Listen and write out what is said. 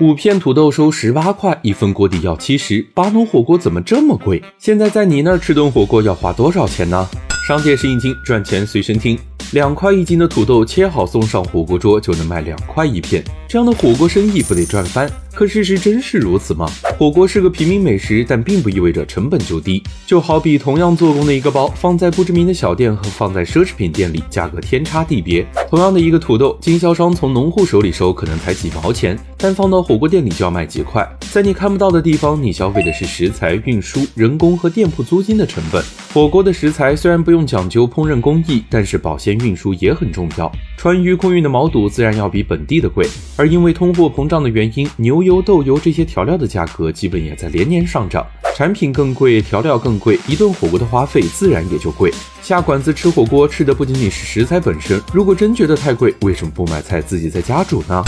五片土豆收十八块，一份锅底要七十，巴奴火锅怎么这么贵？现在在你那儿吃顿火锅要花多少钱呢？商界是一斤，赚钱随身听。两块一斤的土豆切好送上火锅桌就能卖两块一片，这样的火锅生意不得赚翻？可事实真是如此吗？火锅是个平民美食，但并不意味着成本就低。就好比同样做工的一个包，放在不知名的小店和放在奢侈品店里，价格天差地别。同样的一个土豆，经销商从农户手里收可能才几毛钱，但放到火锅店里就要卖几块。在你看不到的地方，你消费的是食材、运输、人工和店铺租金的成本。火锅的食材虽然不用讲究烹饪工艺，但是保鲜、运输也很重要。川渝空运的毛肚自然要比本地的贵，而因为通货膨胀的原因，牛油、豆油这些调料的价格基本也在连年上涨。产品更贵，调料更贵，一顿火锅的花费自然也就贵。下馆子吃火锅，吃的不仅仅是食材本身。如果真觉得太贵，为什么不买菜自己在家煮呢？